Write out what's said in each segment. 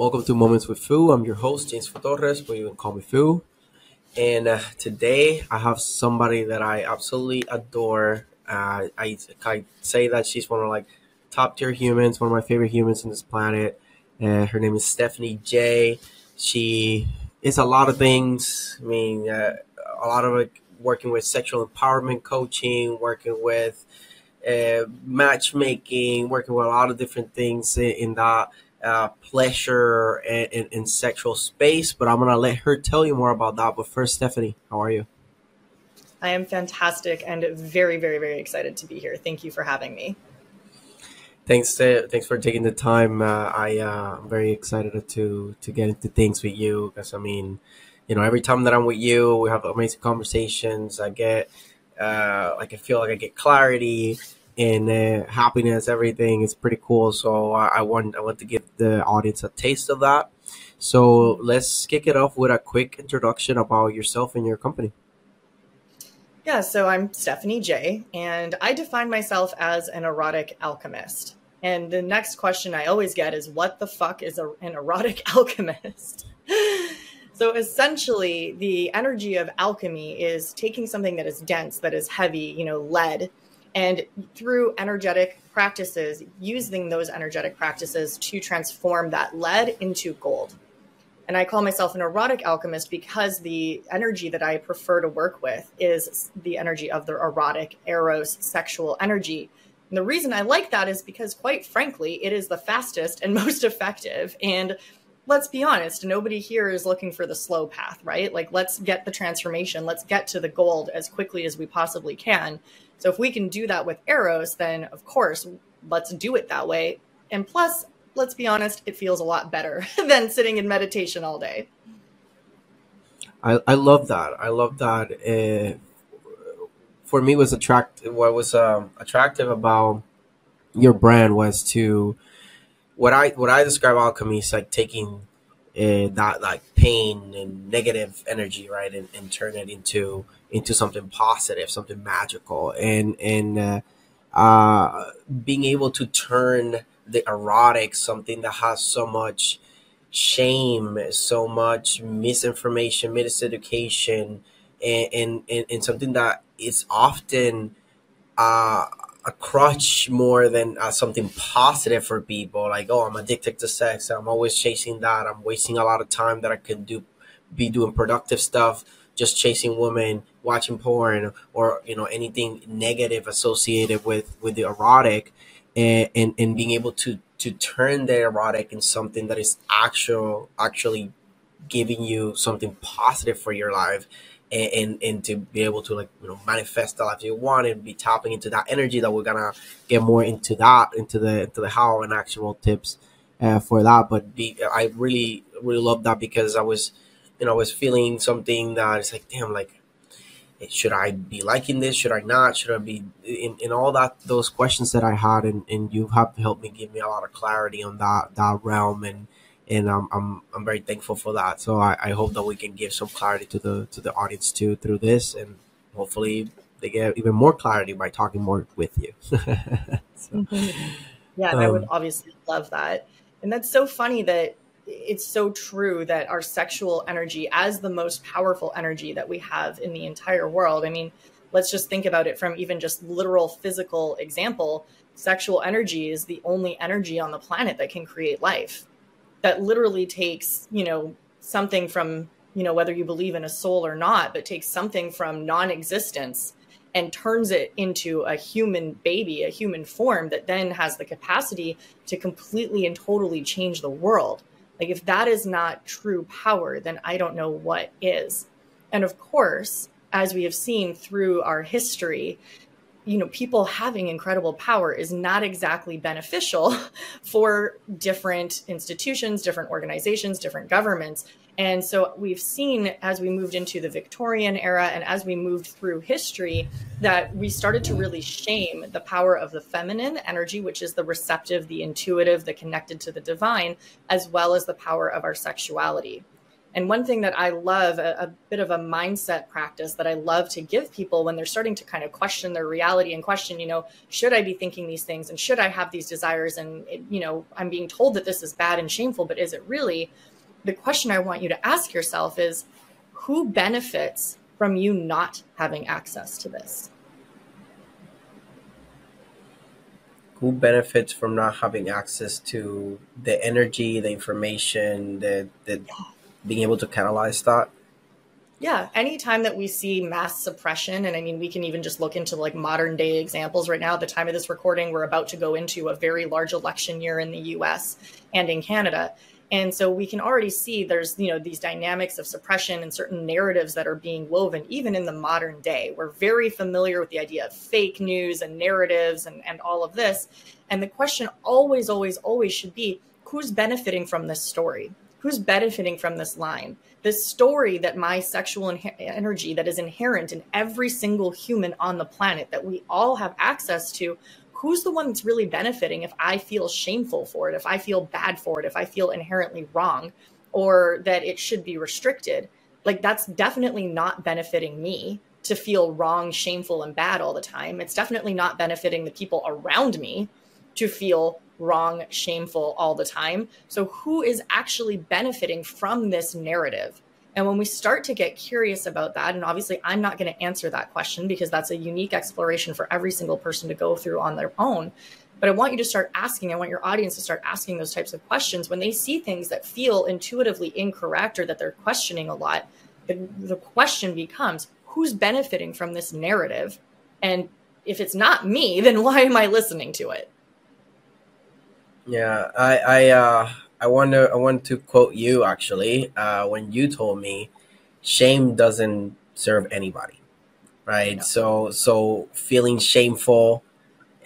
Welcome to Moments with Foo. I'm your host, James Torres, but you can call me Foo. And uh, today I have somebody that I absolutely adore. Uh, I, I say that she's one of like top tier humans, one of my favorite humans on this planet. Uh, her name is Stephanie Jaie. She is a lot of things. I mean, uh, a lot of it working with sexual empowerment coaching, working with uh, matchmaking, working with a lot of different things in, in that uh, pleasure and, and, sexual space. But I'm going to let her tell you more about that. But first, Stephanie, how are you? I am fantastic and very, very, very excited to be here. Thank you for having me. Thanks, to, thanks for taking the time. Uh, I uh, I'm very excited to to get into things with you because I mean, you know, every time that I'm with you, we have amazing conversations. I get uh, like I feel like I get clarity and uh, happiness, everything is pretty cool. So I, I, want I want to give the audience a taste of that. So let's kick it off with a quick introduction about yourself and your company. Yeah, so I'm Stephanie Jaie, and I define myself as an erotic alchemist. And the next question I always get is, "What the fuck is a, an erotic alchemist?" So essentially, the energy of alchemy is taking something that is dense, that is heavy, you know, lead, and through energetic practices, using those energetic practices to transform that lead into gold. And I call myself an erotic alchemist because the energy that I prefer to work with is the energy of the erotic, eros, sexual energy. And the reason I like that is because, quite frankly, it is the fastest and most effective. And let's be honest, nobody here is looking for the slow path, right? Like, let's get the transformation, let's get to the gold as quickly as we possibly can. So if we can do that with Eros, then of course, let's do it that way. And plus, let's be honest, it feels a lot better than sitting in meditation all day. I, I love that. I love that. For me, was attract what was um, attractive about your brand was to what I what I describe alchemy is like taking uh, that like pain and negative energy, right, and, and turn it into into something positive, something magical, and and uh, uh, being able to turn the erotic, something that has so much shame, so much misinformation, miseducation, and and, and, something that is often uh, a crutch more than uh, something positive for people. Like, oh, I'm addicted to sex. I'm always chasing that. I'm wasting a lot of time that I could do, be doing productive stuff, just chasing women, watching porn, or you know anything negative associated with with the erotic, and and, and being able to to turn the erotic in something that is actual actually giving you something positive for your life and, and, and to be able to like you know manifest the life you want and be tapping into that energy that we're gonna get more into that into the into the how and actual tips uh, for that but be, i really really love that because i was you know I was feeling something that is like damn like should I be liking this? Should I not? Should I be in, in all that those questions that I had and, and you have helped me give me a lot of clarity on that that realm and and I'm, I'm, I'm very thankful for that. So I, I hope that we can give some clarity to the to the audience too through this, and hopefully they get even more clarity by talking more with you. so, mm-hmm. yeah, um, I would um, obviously love that, and that's so funny that it's so true that our sexual energy, as the most powerful energy that we have in the entire world, I mean, let's just think about it from even just literal physical example. Sexual energy is the only energy on the planet that can create life that literally takes, you know, something from, you know, whether you believe in a soul or not, but takes something from non existence and turns it into a human baby, a human form that then has the capacity to completely and totally change the world. Like, if that is not true power, then I don't know what is. And of course, as we have seen through our history, you know people having incredible power is not exactly beneficial for different institutions different organizations different governments and so we've seen as we moved into the Victorian era and as we moved through history that we started to really shame the power of the feminine energy, which is the receptive, the intuitive, the connected to the divine, as well as the power of our sexuality. And one thing that I love, a, a, bit of a mindset practice that I love to give people when they're starting to kind of question their reality and question, you know, should I be thinking these things and should I have these desires? And, you know, I'm being told that this is bad and shameful, but is it really? the question I want you to ask yourself is who benefits from you not having access to this? Who benefits from not having access to the energy, the information, the, the yeah. Being able to canalize thought? Yeah, anytime that we see mass suppression, and I mean, we can even just look into like modern day examples right now. At the time of this recording, we're about to go into a very large election year in the US and in Canada. And so we can already see there's, you know, these dynamics of suppression and certain narratives that are being woven even in the modern day. We're very familiar with the idea of fake news and narratives and, and all of this. And the question always, always, always should be who's benefiting from this story? Who's benefiting from this line? This story that my sexual energy that is inherent in every single human on the planet that we all have access to who's the one that's really benefiting if I feel shameful for it, if I feel bad for it, if I feel inherently wrong, or that it should be restricted? Like, that's definitely not benefiting me to feel wrong, shameful, and bad all the time. It's definitely not benefiting the people around me to feel wrong, shameful all the time. So, who is actually benefiting from this narrative? And when we start to get curious about that, and obviously I'm not going to answer that question because that's a unique exploration for every single person to go through on their own. But I want you to start asking, I want your audience to start asking those types of questions when they see things that feel intuitively incorrect or that they're questioning a lot. The, the question becomes who's benefiting from this narrative? And if it's not me, then why am I listening to it? Yeah, I, I, uh, I want to I want to quote you actually uh, when you told me shame doesn't serve anybody, right? No. So so feeling shameful,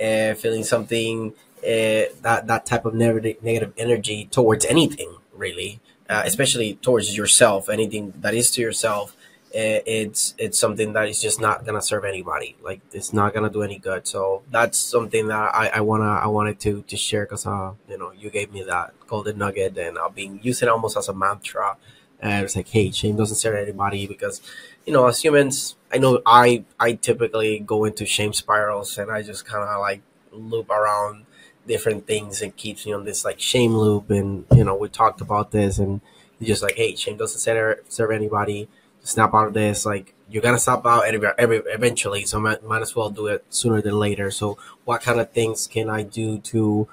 uh, feeling something uh, that that type of negative negative energy towards anything really, uh, especially towards yourself, anything that is to yourself it's it's something that is just not gonna serve anybody. Like it's not gonna do any good. So that's something that I, I wanna I wanted to to share because uh you know you gave me that golden nugget and I've been using almost as a mantra. And it's like, hey, shame doesn't serve anybody because you know as humans, I know I I typically go into shame spirals and I just kind of like loop around different things and keeps me on this like shame loop and you know we talked about this and just like hey shame doesn't serve, serve anybody snap out of this. Like you're gonna snap out every, every eventually, so might, might as well do it sooner than later. So what kind of things can I do to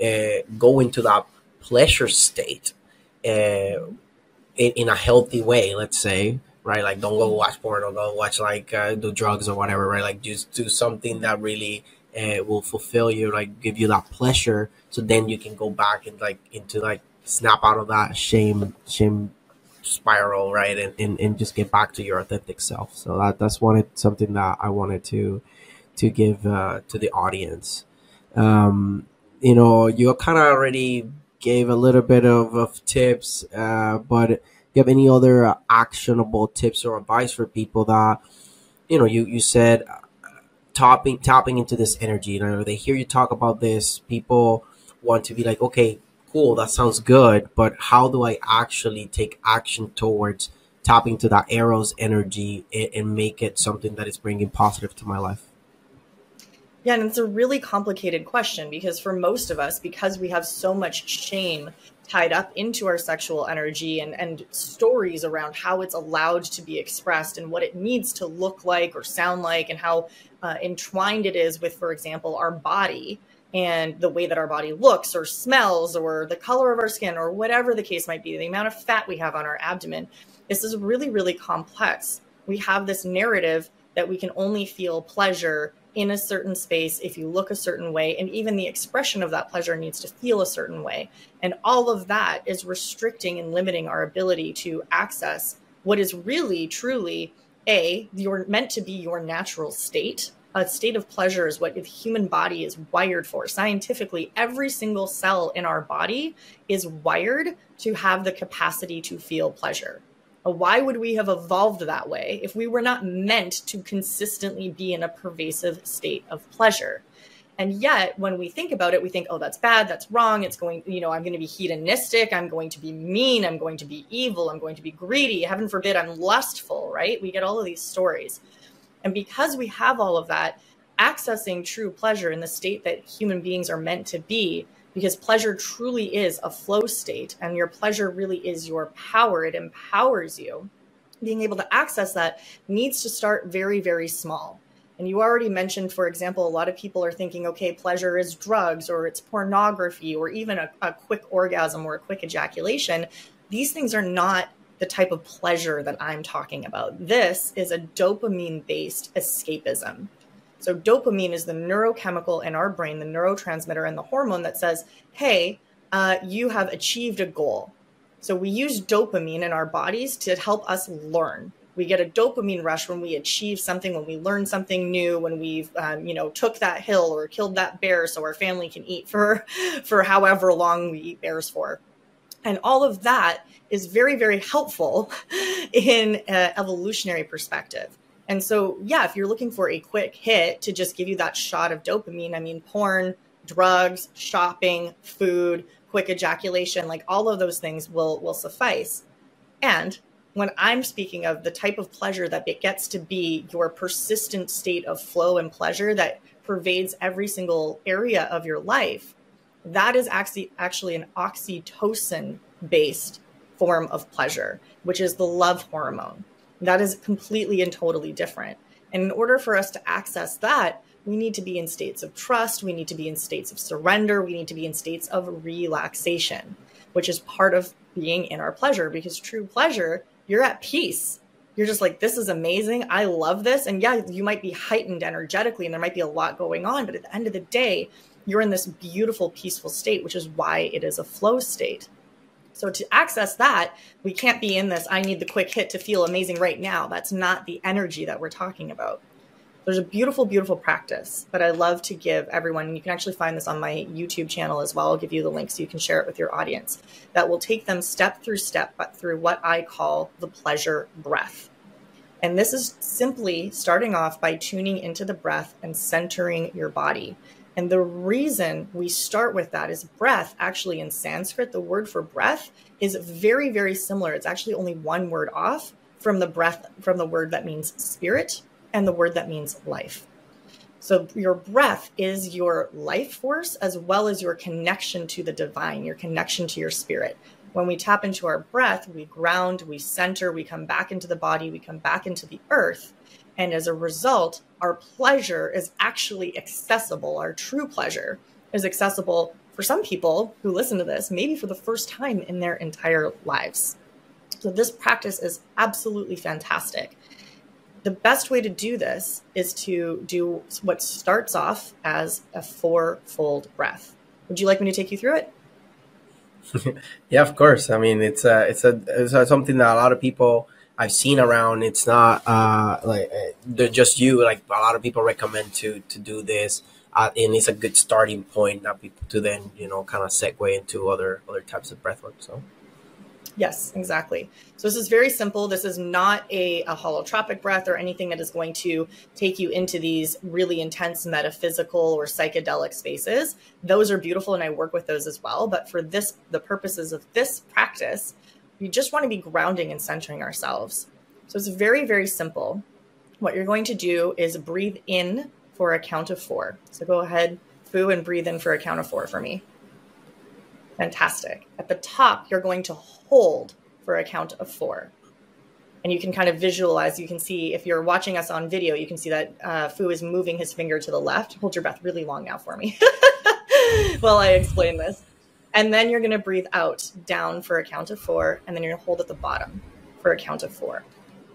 uh, go into that pleasure state uh, in, in a healthy way? Let's say, right? Like don't go watch porn or go watch like uh, do drugs or whatever, right? Like just do something that really uh, will fulfill you, like give you that pleasure. So then you can go back and like into like snap out of that shame shame spiral, right? And, and, and just get back to your authentic self. So that, that's wanted something that I wanted to to give uh, to the audience. Um, you know, you kind of already gave a little bit of, of tips, uh, but you have any other uh, actionable tips or advice for people that, you know, you, you said uh, tapping, tapping into this energy, you know, they hear you talk about this, people want to be like, okay, cool, that sounds good, but how do I actually take action towards tapping to that Eros energy and, and make it something that is bringing positive to my life? Yeah, and it's a really complicated question because for most of us, because we have so much shame tied up into our sexual energy and, and stories around how it's allowed to be expressed and what it needs to look like or sound like and how uh, entwined it is with, for example, our body and the way that our body looks or smells or the color of our skin or whatever the case might be, the amount of fat we have on our abdomen. This is really, really complex. We have this narrative that we can only feel pleasure in a certain space if you look a certain way, and even the expression of that pleasure needs to feel a certain way. And all of that is restricting and limiting our ability to access what is really, truly, A, your meant to be your natural state a state of pleasure is what the human body is wired for. Scientifically, every single cell in our body is wired to have the capacity to feel pleasure. Uh, why would we have evolved that way if we were not meant to consistently be in a pervasive state of pleasure? And yet, when we think about it, we think, oh, that's bad, that's wrong. It's going, you know, I'm going to be hedonistic, I'm going to be mean, I'm going to be evil, I'm going to be greedy, heaven forbid, I'm lustful, right? We get all of these stories. And because we have all of that, accessing true pleasure in the state that human beings are meant to be, because pleasure truly is a flow state and your pleasure really is your power, it empowers you. Being able to access that needs to start very, very small. And you already mentioned, for example, a lot of people are thinking, okay, pleasure is drugs or it's pornography or even a, a quick orgasm or a quick ejaculation. These things are not the type of pleasure that I'm talking about. This is a dopamine based escapism. So, dopamine is the neurochemical in our brain, the neurotransmitter and the hormone that says, hey, uh, you have achieved a goal. So, we use dopamine in our bodies to help us learn. We get a dopamine rush when we achieve something, when we learn something new, when we've, um, you know, took that hill or killed that bear so our family can eat for, for however long we eat bears for. And all of that is very, very helpful in an evolutionary perspective. And so, yeah, if you're looking for a quick hit to just give you that shot of dopamine, I mean, porn, drugs, shopping, food, quick ejaculation, like all of those things will will suffice. And when I'm speaking of the type of pleasure that it gets to be your persistent state of flow and pleasure that pervades every single area of your life, that is actually actually an oxytocin based form of pleasure, which is the love hormone. That is completely and totally different. And in order for us to access that, we need to be in states of trust, we need to be in states of surrender, we need to be in states of relaxation, which is part of being in our pleasure because true pleasure, you're at peace. You're just like, this is amazing. I love this. And yeah, you might be heightened energetically and there might be a lot going on, but at the end of the day, you're in this beautiful, peaceful state, which is why it is a flow state. So to access that, we can't be in this, I need the quick hit to feel amazing right now. That's not the energy that we're talking about. There's a beautiful, beautiful practice that I love to give everyone. You can actually find this on my YouTube channel as well. I'll give you the link so you can share it with your audience. That will take them step through step, but through what I call the pleasure breath. And this is simply starting off by tuning into the breath and centering your body. And the reason we start with that is breath, actually in Sanskrit, the word for breath is very, very similar. It's actually only one word off from the breath, from the word that means spirit and the word that means life. So your breath is your life force as well as your connection to the divine, your connection to your spirit. When we tap into our breath, we ground, we center, we come back into the body, we come back into the earth. And as a result, our pleasure is actually accessible. Our true pleasure is accessible for some people who listen to this, maybe for the first time in their entire lives. So, this practice is absolutely fantastic. The best way to do this is to do what starts off as a four-fold breath. Would you like me to take you through it? yeah, of course. I mean, it's a, it's a, it's a, something that a lot of people I've seen around. It's not uh, like uh, they're just you. Like a lot of people recommend to to do this, uh, and it's a good starting point. Not people to then you know kind of segue into other other types of breath work. So. Yes, exactly. So this is very simple. This is not a, a holotropic breath or anything that is going to take you into these really intense metaphysical or psychedelic spaces. Those are beautiful and I work with those as well. But for this, the purposes of this practice, we just want to be grounding and centering ourselves. So it's very, very simple. What you're going to do is breathe in for a count of four. So go ahead, Foo, and breathe in for a count of four for me. Fantastic. At the top, you're going to hold for a count of four. And you can kind of visualize, you can see if you're watching us on video, you can see that uh, Foo is moving his finger to the left. Hold your breath really long now for me while I explain this. And then you're going to breathe out down for a count of four, and then you're going to hold at the bottom for a count of four.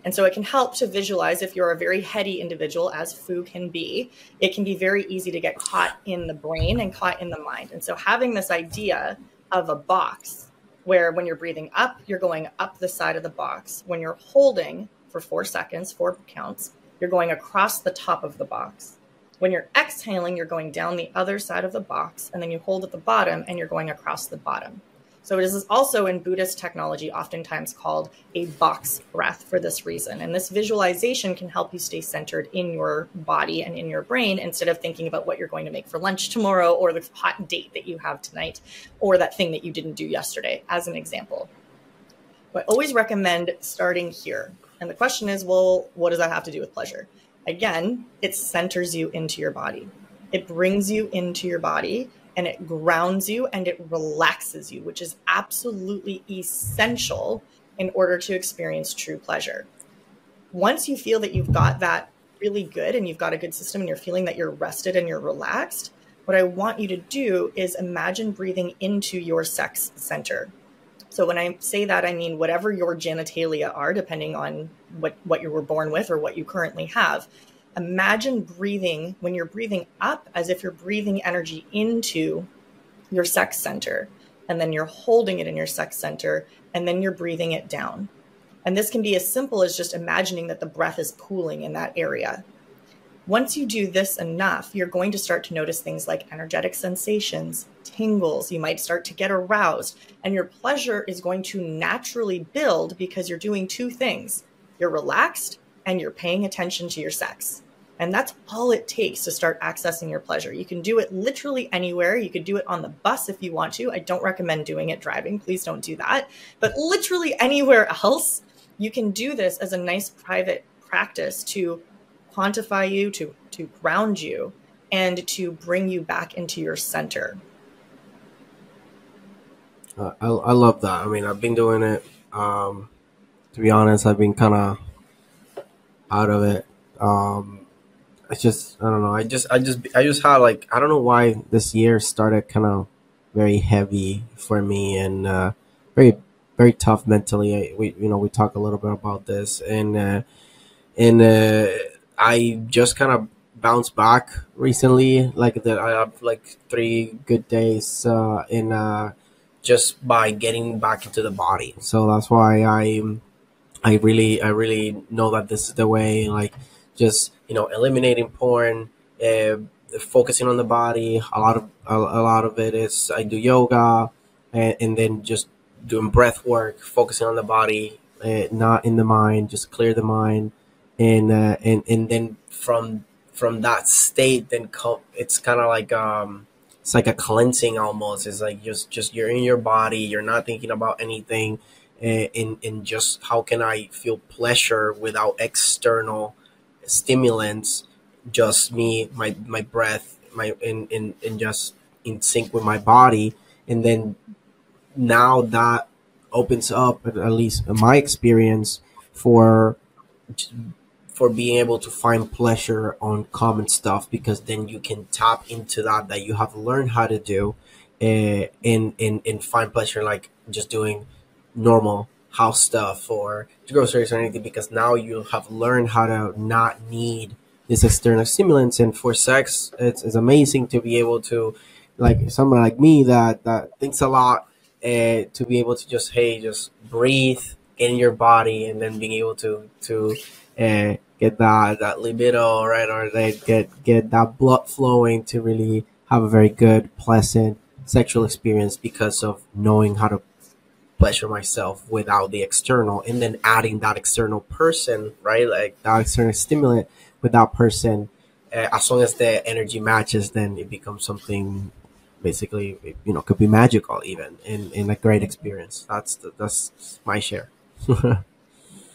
And so it can help to visualize if you're a very heady individual, as Foo can be, it can be very easy to get caught in the brain and caught in the mind. And so having this idea of a box where when you're breathing up, you're going up the side of the box. When you're holding for four seconds, four counts, you're going across the top of the box. When you're exhaling, you're going down the other side of the box, and then you hold at the bottom and you're going across the bottom. So it is also in Buddhist technology oftentimes called a box breath for this reason. And this visualization can help you stay centered in your body and in your brain instead of thinking about what you're going to make for lunch tomorrow or the hot date that you have tonight or that thing that you didn't do yesterday, as an example. But I always recommend starting here. And the question is, well, what does that have to do with pleasure? Again, it centers you into your body. It brings you into your body and it grounds you and it relaxes you, which is absolutely essential in order to experience true pleasure. Once you feel that you've got that really good and you've got a good system and you're feeling that you're rested and you're relaxed, what I want you to do is imagine breathing into your sex center. So when I say that, I mean whatever your genitalia are, depending on what, what you were born with or what you currently have imagine breathing when you're breathing up as if you're breathing energy into your sex center and then you're holding it in your sex center and then you're breathing it down. And this can be as simple as just imagining that the breath is pooling in that area. Once you do this enough, you're going to start to notice things like energetic sensations, tingles. You might start to get aroused, and your pleasure is going to naturally build because you're doing two things you're relaxed and you're paying attention to your sex. And that's all it takes to start accessing your pleasure. You can do it literally anywhere. You could do it on the bus if you want to. I don't recommend doing it driving. Please don't do that. But literally anywhere else, you can do this as a nice private practice to quantify you, to, to ground you, and to bring you back into your center. Uh, I, I love that. I mean, I've been doing it. Um, to be honest, I've been kind of out of it. Um, it's just I don't know. I just I just I just had like I don't know why this year started kind of very heavy for me and uh, very very tough mentally. I, we you know we talk a little bit about this and uh, and uh, I just kind of bounced back recently. Like that I have like three good days uh, in uh, just by getting back into the body. So that's why I I really, I really know that this is the way. Like, just you know, eliminating porn, uh, focusing on the body. A lot of a, a, lot of it is I do yoga, and, and then just doing breath work, focusing on the body, uh, not in the mind. Just clear the mind, and uh, and and then from from that state, then come. It's kind of like um, it's like a cleansing almost. It's like just just you're in your body. You're not thinking about anything in in just how can I feel pleasure without external stimulants, just me, my my breath, my in in, in just in sync with my body, and then now that opens up at least my experience for for being able to find pleasure on common stuff because then you can tap into that that you have learned how to do uh, and, and and find pleasure like just doing normal house stuff or groceries or anything because now you have learned how to not need these external stimulants. And for sex it's, it's amazing to be able to like someone like me that that thinks a lot uh, to be able to just hey just breathe in your body and then being able to to uh, get that that libido right or they get get that blood flowing to really have a very good pleasant sexual experience because of knowing how to pleasure myself without the external and then adding that external person right like that external stimulant with that person uh, as long as the energy matches then it becomes something basically you know could be magical even in in a great experience. That's the, that's my share.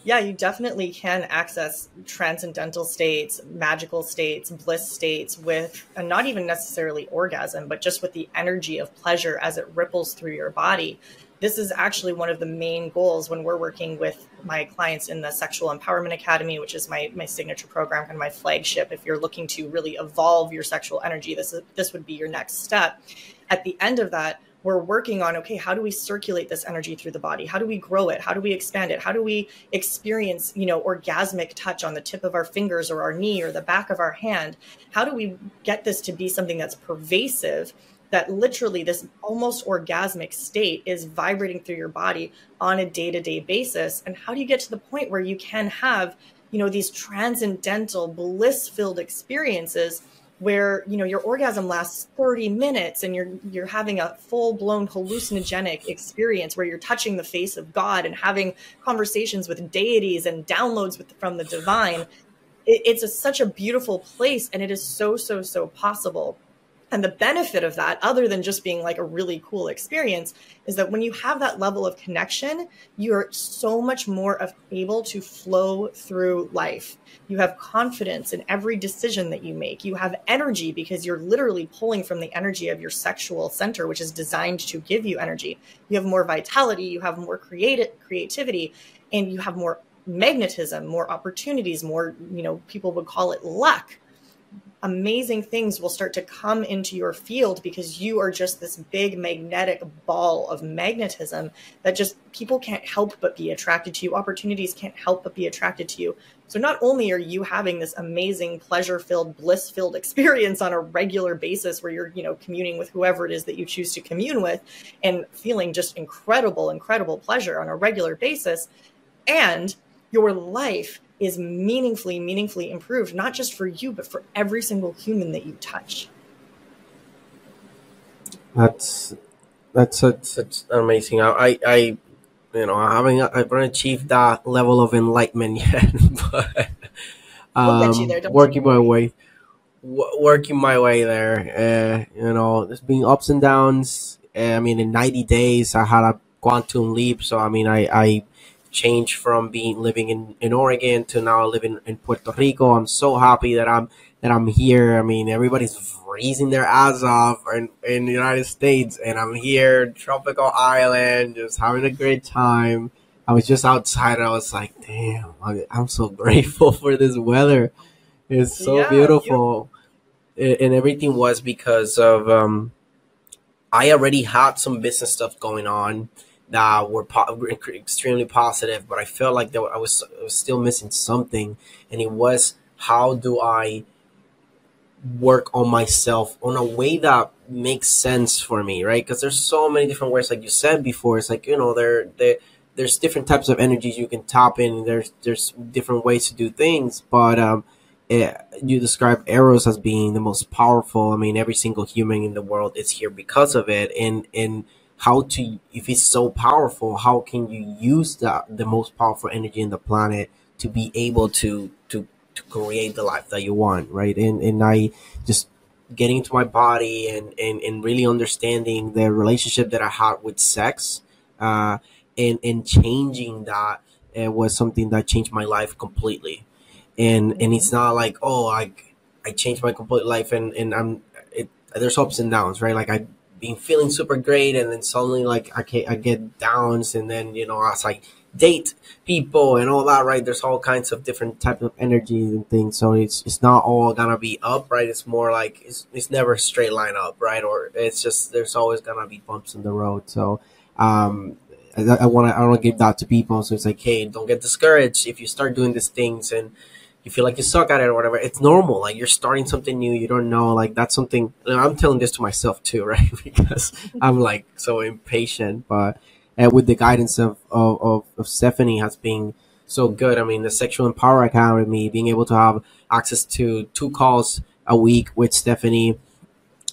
Yeah you definitely can access transcendental states magical states bliss states with and not even necessarily orgasm but just with the energy of pleasure as it ripples through your body this is actually one of the main goals when we're working with my clients in the Sexual Empowerment Academy, which is my my signature program and my flagship. If you're looking to really evolve your sexual energy, this is this would be your next step. At the end of that, we're working on okay, how do we circulate this energy through the body? How do we grow it? How do we expand it? How do we experience, you know, orgasmic touch on the tip of our fingers or our knee or the back of our hand? How do we get this to be something that's pervasive? That literally this almost orgasmic state is vibrating through your body on a day-to-day basis. And how do you get to the point where you can have you know these transcendental bliss-filled experiences where you know your orgasm lasts 30 minutes and you're you're having a full-blown hallucinogenic experience where you're touching the face of god and having conversations with deities and downloads with, from the divine? It, it's a, such a beautiful place and it is so so so possible and the benefit of that, other than just being like a really cool experience, is that when you have that level of connection, you're so much more of able to flow through life. You have confidence in every decision that you make. You have energy because you're literally pulling from the energy of your sexual center, which is designed to give you energy. You have more vitality, you have more creative creativity, and you have more magnetism, more opportunities, more, you know, people would call it luck amazing things will start to come into your field because you are just this big magnetic ball of magnetism that just people can't help but be attracted to you. Opportunities can't help but be attracted to you. So not only are you having this amazing pleasure filled, bliss filled experience on a regular basis where you're, you know, communing with whoever it is that you choose to commune with and feeling just incredible, incredible pleasure on a regular basis. And your life is meaningfully, meaningfully improved, not just for you, but for every single human that you touch. That's that's such, such amazing. I, I, you know, I haven't I haven't achieved that level of enlightenment yet, but um, we'll there, working my way, w- working my way there. Uh, you know, there's been ups and downs. Uh, I mean, in 90 days, I had a quantum leap. So I mean, I, I changed from being living in, in Oregon to now living in Puerto Rico. I'm so happy that I'm that I'm here. I mean, everybody's freezing their ass off in, in the United States, and I'm here, tropical island, just having a great time. I was just outside, and I was like, "Damn, I'm so grateful for this weather. It's so yeah, beautiful." And everything was because of um, I already had some business stuff going on that were, po- extremely positive, but I felt like there, I, was, I was still missing something, and it was how do I work on myself on a way that makes sense for me, right? Because there's so many different ways, like you said before. It's like you know, there, there, there's different types of energies you can tap in. There's there's different ways to do things, but um, it, eh, you describe Eros as being the most powerful. I mean, every single human in the world is here because of it, and and how to if it's so powerful how can you use the the most powerful energy in the planet to be able to to to create the life that you want right? And and i just getting into my body and and, and really understanding the relationship that i had with sex uh and and changing that uh, was something that changed my life completely. And and it's not like oh i i changed my complete life and and i'm it, there's ups and downs right? Like i being feeling super great and then suddenly like I can I get downs and then you know I date people and all that right there's all kinds of different types of energies and things. So it's it's not all gonna be up right? It's more like it's, it's never a straight line up right? Or it's just there's always gonna be bumps in the road. So um I want to I want to give that to people. So it's like hey don't get discouraged if you start doing these things. And you feel like you suck at it or whatever, it's normal. Like you're starting something new, you don't know. Like that's something. I'm telling this to myself too, right? because I'm like so impatient. But uh, with the guidance of, of, of, of Stephanie has been so good. I mean, the Sexual Empower Academy, being able to have access to two calls a week with Stephanie,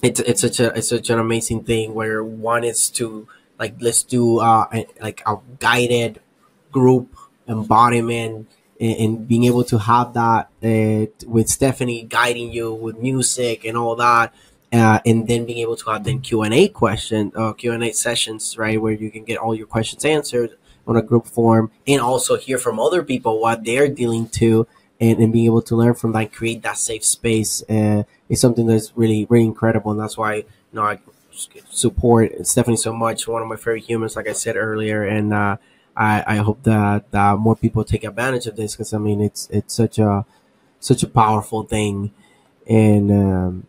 it's it's such a it's such an amazing thing. Where one is to like let's do uh like a guided group embodiment and, and being able to have that uh, with Stephanie guiding you with music and all that. Uh, and then being able to have then Q and A question, uh, Q and A sessions, right, where you can get all your questions answered on a group form, and also hear from other people what they're dealing to, and, and being able to learn from that, create that safe space, uh, is something that's really really incredible, and that's why you know I support Stephanie so much. One of my favorite humans, like I said earlier, and uh, I, I hope that, that more people take advantage of this because I mean it's it's such a such a powerful thing, and um,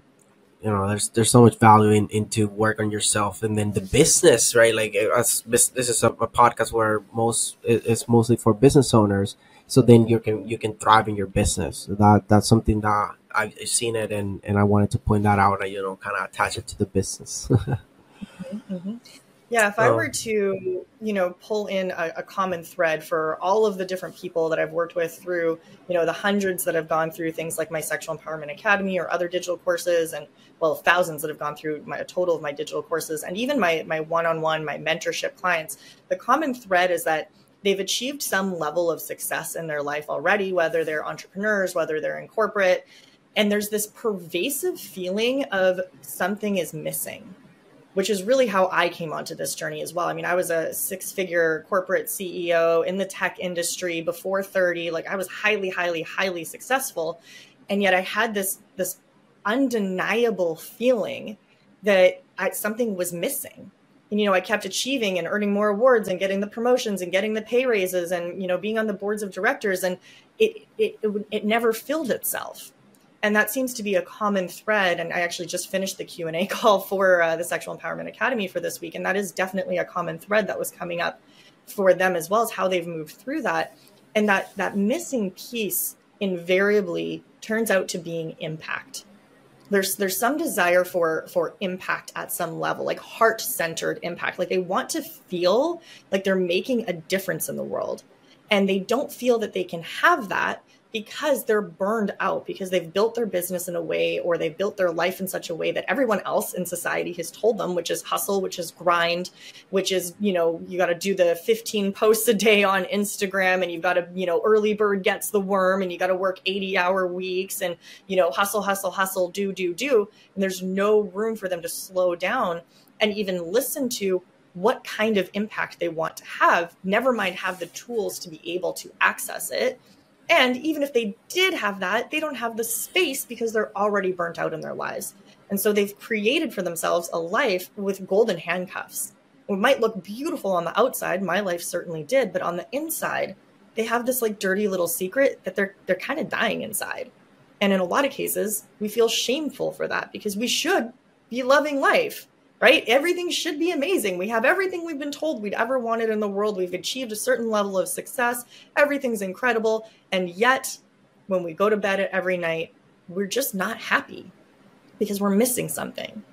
you know there's there's so much value in into work on yourself and then the business right? Like as this is a, a podcast where most it's mostly for business owners. So then you can you can thrive in your business. That that's something that I've seen it and and I wanted to point that out and you know kind of attach it to the business. mm-hmm. Yeah, if I were to, you know, pull in a, a, common thread for all of the different people that I've worked with through, you know, the hundreds that have gone through things like my Sexual Empowerment Academy or other digital courses, and well, thousands that have gone through my a total of my digital courses, and even my my one-on-one, my mentorship clients, the common thread is that they've achieved some level of success in their life already, whether they're entrepreneurs, whether they're in corporate, and there's this pervasive feeling of something is missing which is really how I came onto this journey as well. I mean, I was a six figure corporate CEO in the tech industry before 30. Like I was highly, highly, highly successful. And yet I had this, this undeniable feeling that I, something was missing. And, you know, I kept achieving and earning more awards and getting the promotions and getting the pay raises and, you know, being on the boards of directors. And it, it, it, it never filled itself and that seems to be a common thread. And i actually just finished the q&a call for uh, the sexual empowerment academy for this week. And that is definitely a common thread that was coming up for them as well as how they've moved through that. And that that missing piece invariably turns out to being impact. There's there's some desire for for impact at some level like heart centered impact. Like they want to feel like they're making a difference in the world. And they don't feel that they can have that because they're burned out because they've built their business in a way or they've built their life in such a way that everyone else in society has told them which is hustle which is grind which is you know you got to do the 15 posts a day on instagram and you've got to you know early bird gets the worm and you got to work 80 hour weeks and you know hustle hustle hustle do do do and there's no room for them to slow down and even listen to what kind of impact they want to have never mind have the tools to be able to access it and even if they did have that, they don't have the space because they're already burnt out in their lives. And so they've created for themselves a life with golden handcuffs. It might look beautiful on the outside, my life certainly did, but on the inside, they have this like dirty little secret that they're they're kind of dying inside. And in a lot of cases, we feel shameful for that because we should be loving life right? Everything should be amazing. We have everything we've been told we'd ever wanted in the world. We've achieved a certain level of success. Everything's incredible. And yet, when we go to bed every night, we're just not happy because we're missing something.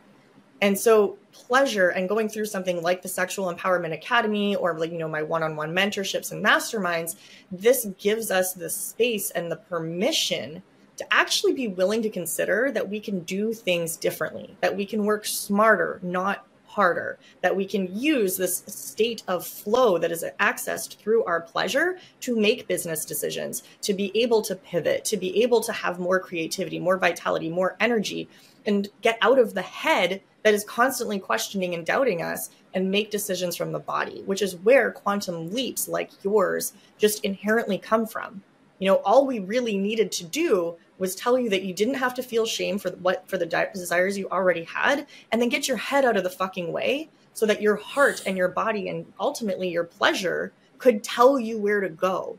And so, pleasure and going through something like the Sexual Empowerment Academy or like, you know, my one on one mentorships and masterminds, this gives us the space and the permission to actually be willing to consider that we can do things differently, that we can work smarter, not harder, that we can use this state of flow that is accessed through our pleasure to make business decisions, to be able to pivot, to be able to have more creativity, more vitality, more energy, and get out of the head that is constantly questioning and doubting us and make decisions from the body, which is where quantum leaps like yours just inherently come from. You know, all we really needed to do was tell you that you didn't have to feel shame for what for the desires you already had and then get your head out of the fucking way so that your heart and your body and ultimately your pleasure could tell you where to go.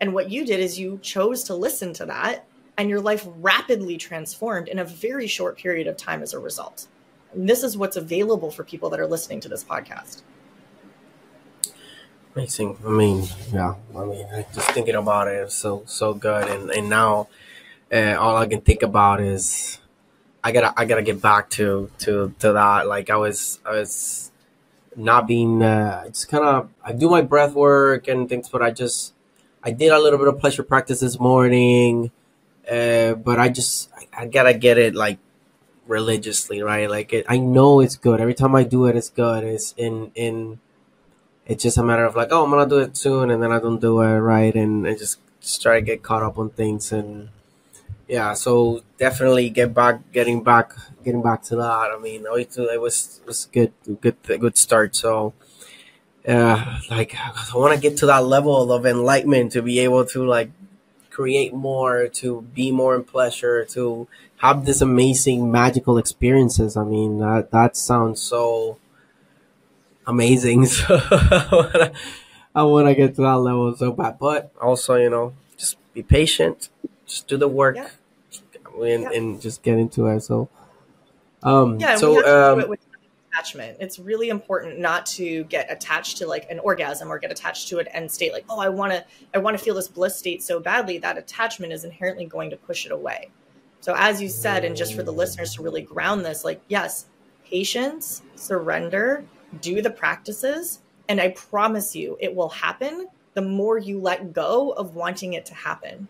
And what you did is you chose to listen to that and your life rapidly transformed in a very short period of time as a result. And this is what's available for people that are listening to this podcast amazing i mean yeah i mean just thinking about it so so good and and now and all I can think about is I gotta I gotta get back to to to that. Like I was I was not being uh, just kind of I do my breath work and things, but I just I did a little bit of pleasure practice this morning, uh, but I just I, I, gotta get it like religiously, right? Like it, I know it's good every time I do it. It's good. It's in in. It's just a matter of like, oh, I'm gonna do it soon, and then I don't do it right, and I just, just try to get caught up on things and yeah, so definitely get back, getting back, getting back to that. I mean, it was was good, good, good start. So, uh, like I want to get to that level of enlightenment to be able to like create more, to be more in pleasure, to have this amazing magical experiences. I mean, that that sounds so amazing. So I want to get to that level so bad, but also, you know, just be patient, just do the work. Yeah and, yeah. and just get into it. So, um, yeah, so um, attachment. It's really important not to get attached to like an orgasm or get attached to an end state. Like, oh, I want to, I want to feel this bliss state so badly. That attachment is inherently going to push it away. So, as you said, and just for the listeners to really ground this, like, yes, patience, surrender, do the practices, and I promise you it will happen the more you let go of wanting it to happen.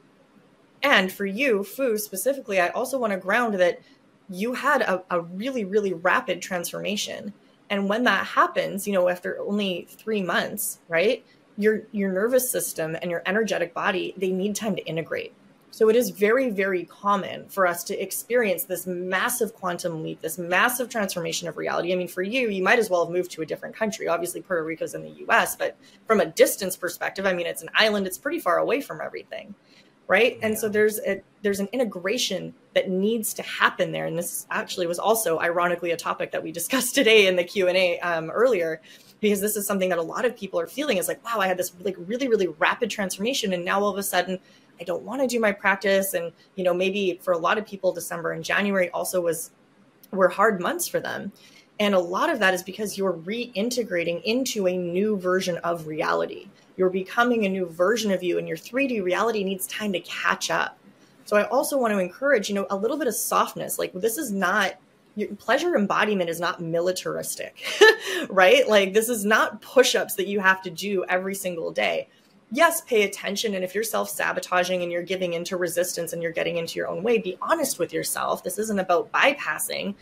And for you, Foo specifically, I also want to ground that you had a, a really, really rapid transformation. And when that happens, you know, after only three months, right? Your your nervous system and your energetic body, they need time to integrate. So it is very, very common for us to experience this massive quantum leap, this massive transformation of reality. I mean, for you, you might as well have moved to a different country. Obviously, Puerto Rico's in the US, but from a distance perspective, I mean, it's an island, it's pretty far away from everything. Right. Yeah. And so there's a there's an integration that needs to happen there. And this actually was also ironically a topic that we discussed today in the Q&A um, earlier because this is something that a lot of people are feeling is like wow i had this like really really rapid transformation and now all of a sudden I don't want to do my practice. And, you know, maybe for a lot of people, December and January also was were hard months for them. And a lot of that is because you're reintegrating into a new version of reality. You're becoming a new version of you, and your 3D reality needs time to catch up. So I also want to encourage, you know, a little bit of softness. Like this is not your pleasure embodiment is not militaristic, right? Like this is not push-ups that you have to do every single day yes, pay attention. And if you're self sabotaging and you're giving into resistance and you're getting into your own way, be honest with yourself. This isn't about bypassing,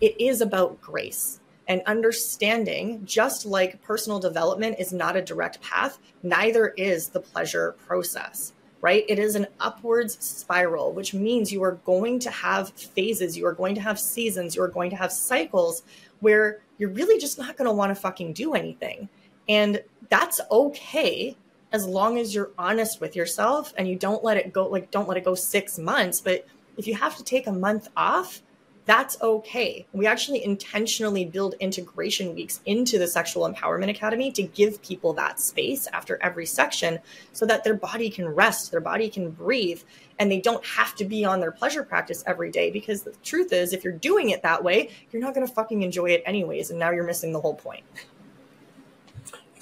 it is about grace and understanding. Just like personal development is not a direct path, neither is the pleasure process. Right? It is an upwards spiral, which means you are going to have phases, you are going to have seasons, you are going to have cycles where you're really just not going to want to fucking do anything. And that's okay as long as you're honest with yourself and you don't let it go like don't let it go 6 months but if you have to take a month off that's okay. We actually intentionally build integration weeks into the Sexual Empowerment Academy to give people that space after every section so that their body can rest, their body can breathe, and they don't have to be on their pleasure practice every day. Because the truth is, if you're doing it that way, you're not going to fucking enjoy it anyways. And now you're missing the whole point.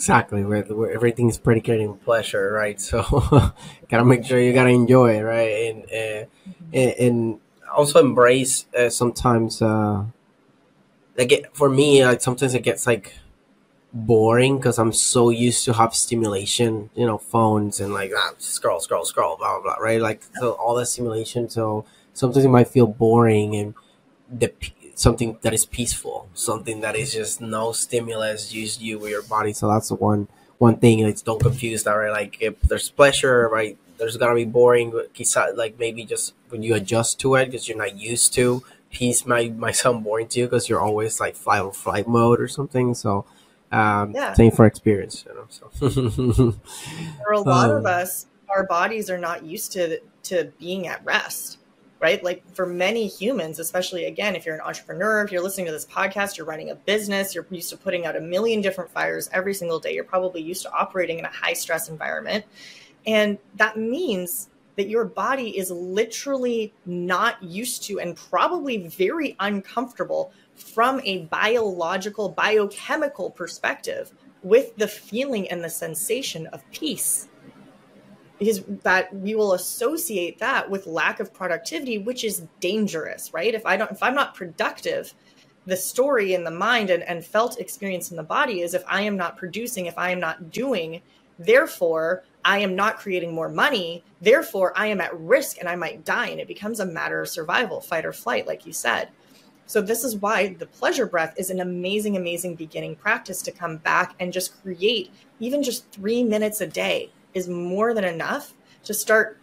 Exactly, where, where everything's predicated on pleasure, right? So, gotta make sure you gotta enjoy it, right? And uh, and, and, also embrace uh, sometimes. Uh, like it, for me, like sometimes it gets like boring because I'm so used to have stimulation, you know, phones and like ah, scroll, scroll, scroll, blah blah blah, right? Like so all that stimulation. So sometimes it might feel boring and the something that is peaceful, something that is just no stimulus, just you with your body. So that's the one one thing. Like don't confuse that, right? Like if there's pleasure, right? There's gonna be boring, like maybe just when you adjust to it because you're not used to. Peace might might sound boring to you because you're always like fly or flight mode or something. So um, yeah. same for experience, you know. So for a lot um, of us, our bodies are not used to to being at rest right? Like for many humans, especially again, if you're an entrepreneur, if you're listening to this podcast, you're running a business, you're used to putting out a million different fires every single day. You're probably used to operating in a high stress environment. And that means that your body is literally not used to and probably very uncomfortable from a biological, biochemical perspective with the feeling and the sensation of peace because that we will associate that with lack of productivity which is dangerous right? If i don't if i'm not productive the story in the mind and, and felt experience in the body is if i am not producing if i am not doing therefore i am not creating more money therefore i am at risk and i might die and it becomes a matter of survival fight or flight like you said. So this is why the pleasure breath is an amazing amazing beginning practice to come back and just create even just 3 minutes a day is more than enough to start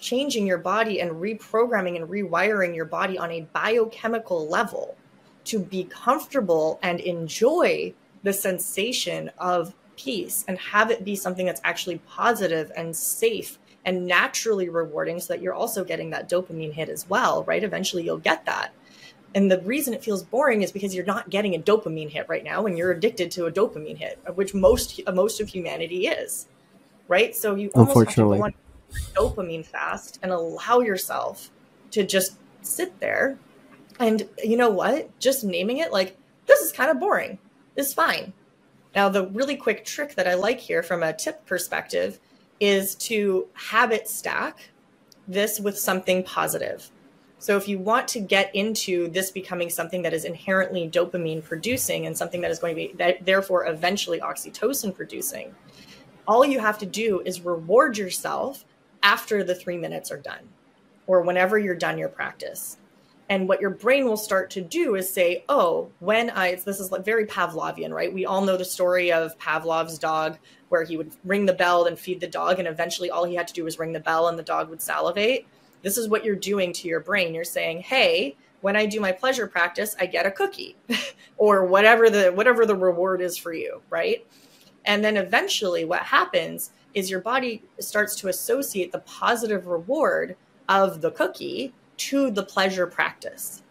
changing your body and reprogramming and rewiring your body on a biochemical level to be comfortable and enjoy the sensation of peace and have it be something that's actually positive and safe and naturally rewarding so that you're also getting that dopamine hit as well, right? Eventually you'll get that. And the reason it feels boring is because you're not getting a dopamine hit right now and you're addicted to a dopamine hit, which most most of humanity is right? So you almost have to go on dopamine fast and allow yourself to just sit there. And you know what? Just naming it like this is kind of boring. Is fine. Now, the really quick trick that I like here from a tip perspective is to habit stack this with something positive. So if you want to get into this becoming something that is inherently dopamine producing and something that is going to be that therefore eventually oxytocin producing, all you have to do is reward yourself after the 3 minutes are done or whenever you're done your practice. And what your brain will start to do is say, "Oh, when I this is like very Pavlovian, right? We all know the story of Pavlov's dog where he would ring the bell and feed the dog and eventually all he had to do was ring the bell and the dog would salivate." This is what you're doing to your brain. You're saying, "Hey, when I do my pleasure practice, I get a cookie or whatever the whatever the reward is for you, right? And then eventually what happens is your body starts to associate the positive reward of the cookie to the pleasure practice.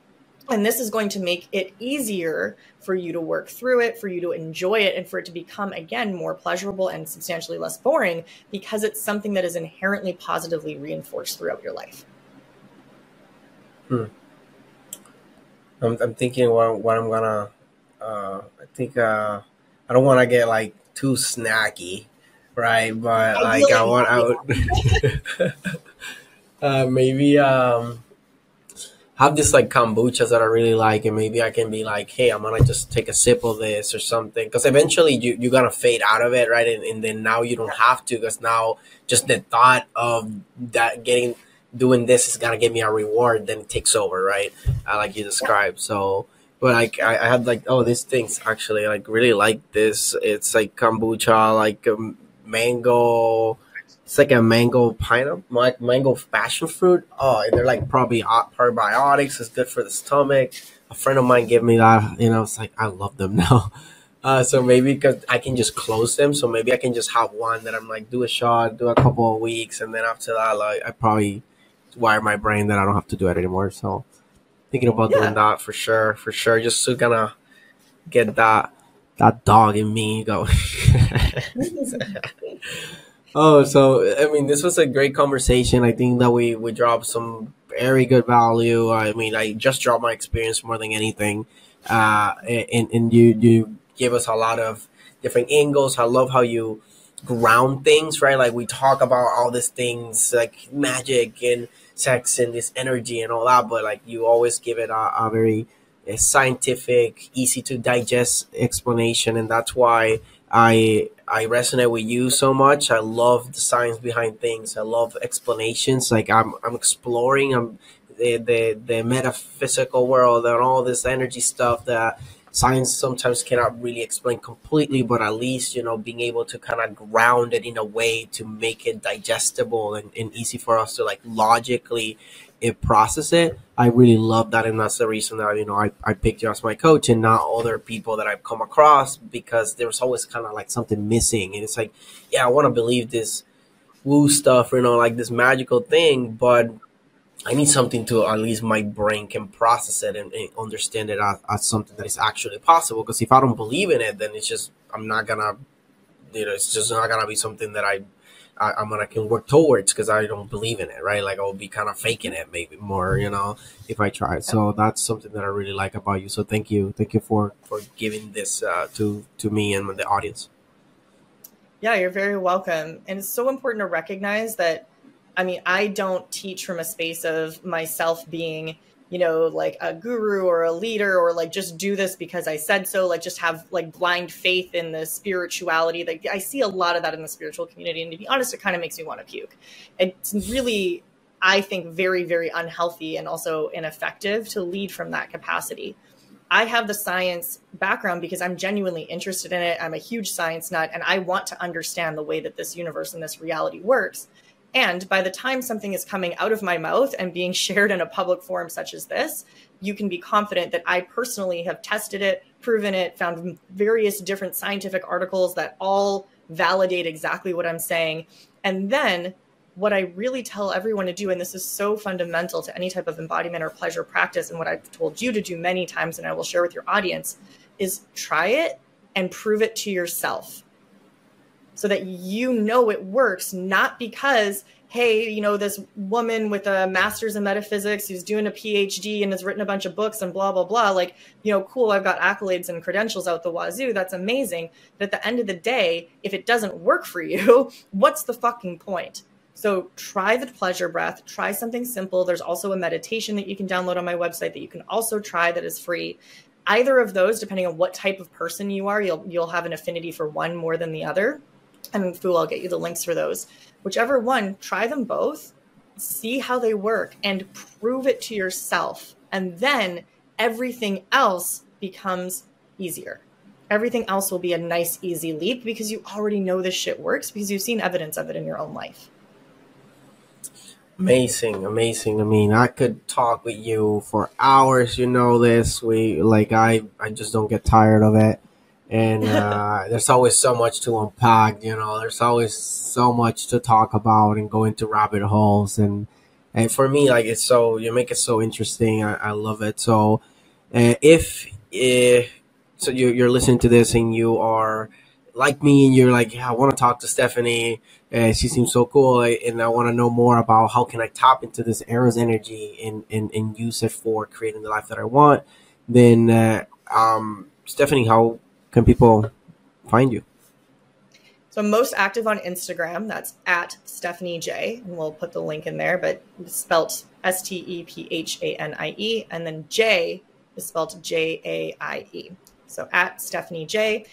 And this is going to make it easier for you to work through it, for you to enjoy it, and for it to become, again, more pleasurable and substantially less boring because it's something that is inherently positively reinforced throughout your life. Hmm. I'm, I'm thinking what, what I'm gonna. Uh, I think uh, I don't want to get like too snacky, right? But like I want out. uh, maybe um, have this like kombuchas that I really like, and maybe I can be like, hey, I'm gonna just take a sip of this or something, because eventually you you're gonna fade out of it, right? And, and then now you don't have to, because now just the thought of that getting doing this is gonna give me a reward, then it takes over, right? Uh, like you described. So, but like I, I had like oh, these things actually like really like this. It's like kombucha, like um, mango it's like a mango pineapple, like mango passion fruit. Oh, and they're like probably probiotics. It's good for the stomach. A friend of mine gave me that, you know. It's like I love them now. Uh, so maybe because I can just close them, so maybe I can just have one that I'm like do a shot, do a couple of weeks, and then after that, like I probably wire my brain that I don't have to do it anymore. So thinking about yeah. doing that for sure, for sure, just to kind of get that that dog in me going. Oh, so I mean, this was a great conversation. I think that we we dropped some very good value. I mean, I just dropped my experience more than anything, uh, and and you you gave us a lot of different angles. I love how you ground things, right? Like we talk about all these things like magic and sex and this energy and all that, but like you always give it a, a very a scientific, easy to digest explanation, and that's why I I resonate with you so much. I love the science behind things. I love explanations. Like I'm I'm exploring I'm the the, the metaphysical world and all this energy stuff that science sometimes cannot really explain completely, but at least, you know, being able to kind of ground it in a way to make it digestible and, and easy for us to like logically it process it. I really love that, and that's the reason that you know I, I picked you as my coach and not other people that I've come across because there's always kind of like something missing, and it's like, yeah, I want to believe this woo stuff, you know, like this magical thing, but I need something to at least my brain can process it and, and understand it as, as, something that is actually possible. Because if I don't believe in it, then it's just I'm not gonna, you know, it's just not gonna be something that I I, am gonna can work towards because I don't believe in it, right? Like I'll be kind of faking it, maybe more, you know, if I try. So that's something that I really like about you. So thank you, thank you for for giving this uh, to to me and the audience. Yeah, you're very welcome, and it's so important to recognize that. I mean, I don't teach from a space of myself being you know, like a guru or a leader or like just do this because I said so, like just have like blind faith in the spirituality. Like I see a lot of that in the spiritual community. And to be honest, it kind of makes me want to puke. It's really, I think, very, very unhealthy and also ineffective to lead from that capacity. I have the science background because I'm genuinely interested in it. I'm a huge science nut and I want to understand the way that this universe and this reality works. And by the time something is coming out of my mouth and being shared in a public forum such as this, you can be confident that I personally have tested it, proven it, found various different scientific articles that all validate exactly what I'm saying. And then what I really tell everyone to do, and this is so fundamental to any type of embodiment or pleasure practice, and what I've told you to do many times, and I will share with your audience, is try it and prove it to yourself so that you know it works, not because, hey, you know, this woman with a master's in metaphysics who's doing a PhD and has written a bunch of books and blah, blah, blah. Like, you know, cool, I've got accolades and credentials out the wazoo. That's amazing. But at the end of the day, if it doesn't work for you, what's the fucking point? So try the pleasure breath, try something simple. There's also a meditation that you can download on my website that you can also try that is free. Either of those, depending on what type of person you are, you'll you'll have an affinity for one more than the other. And Foo, I'll get you the links for those. Whichever one, try them both, see how they work, and prove it to yourself. And then everything else becomes easier. Everything else will be a nice, easy leap because you already know this shit works because you've seen evidence of it in your own life. Amazing, amazing. I mean, I could talk with you for hours. You know this. We like I, I just don't get tired of it. And uh, there's always so much to unpack. You know, there's always so much to talk about and go into rabbit holes. And and for me, like it's so you make it so interesting. I, I love it. So uh, if if so, you, you're listening to this and you are like me and you're like, yeah, I want to talk to Stephanie. Uh, she seems so cool, and I want to know more about how can I tap into this Eros energy and, and, and use it for creating the life that I want. Then, uh, um, Stephanie, how can people find you? So I'm most active on Instagram. That's at Stephanie Jaie, and we'll put the link in there. But it's spelled S T E P H A N I E, and then J is spelled J A I E. So at Stephanie Jaie.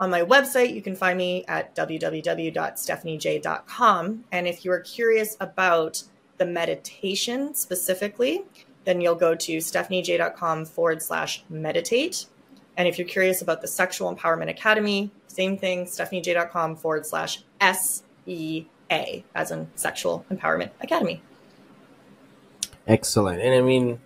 On my website, you can find me at www.stephaniejaie.com. And if you are curious about the meditation specifically, then you'll go to stephaniejaie.com forward slash meditate. And if you're curious about the Sexual Empowerment Academy, same thing, stephaniejaie.com forward slash SEA, as in Sexual Empowerment Academy. Excellent. And I mean,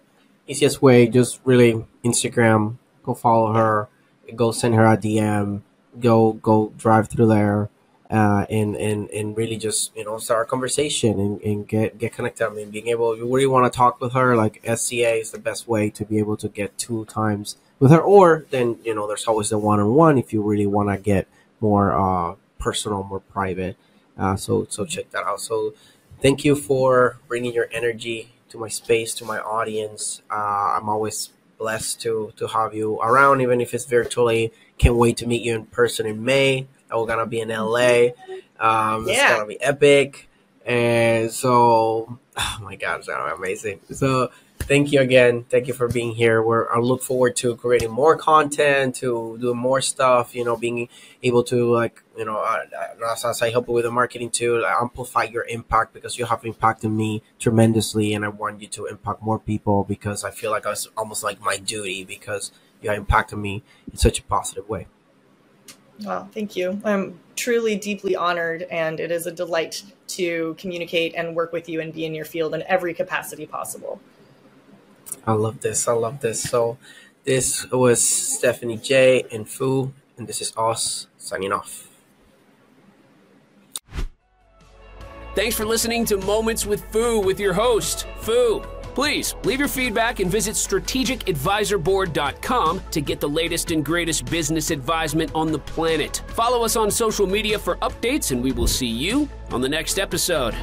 easiest way, just really Instagram, go follow her, go send her a DM go go drive through there uh, and and and really just you know start a conversation and, and get get connected. I mean, being able you really want to talk with her, like SEA is the best way to be able to get two times with her. Or then you know there's always the one on one if you really want to get more uh, personal, more private. Uh, so so check that out. So thank you for bringing your energy to my space, to my audience. Uh, I'm always blessed to to have you around, even if it's virtually. Can't wait to meet you in person in May. We're gonna be in LA. Um, yeah. It's gonna be epic. And so, oh my God, it's gonna be amazing. So, thank you again. Thank you for being here. We're I look forward to creating more content, to doing more stuff. You know, being able to like you know, uh, as, I help with the marketing too, amplify your impact because you have impacted me tremendously, and I want you to impact more people because I feel like it's almost like my duty because you impacted me in such a positive way. Well, thank you. I'm truly deeply honored, and it is a delight to communicate and work with you and be in your field in every capacity possible. I love this. I love this. So, this was Stephanie Jaie and Foo, and this is us signing off. Thanks for listening to Moments with Foo with your host, Foo. Please leave your feedback and visit strategicadvisorboard.com to get the latest and greatest business advisement on the planet. Follow us on social media for updates, and we will see you on the next episode.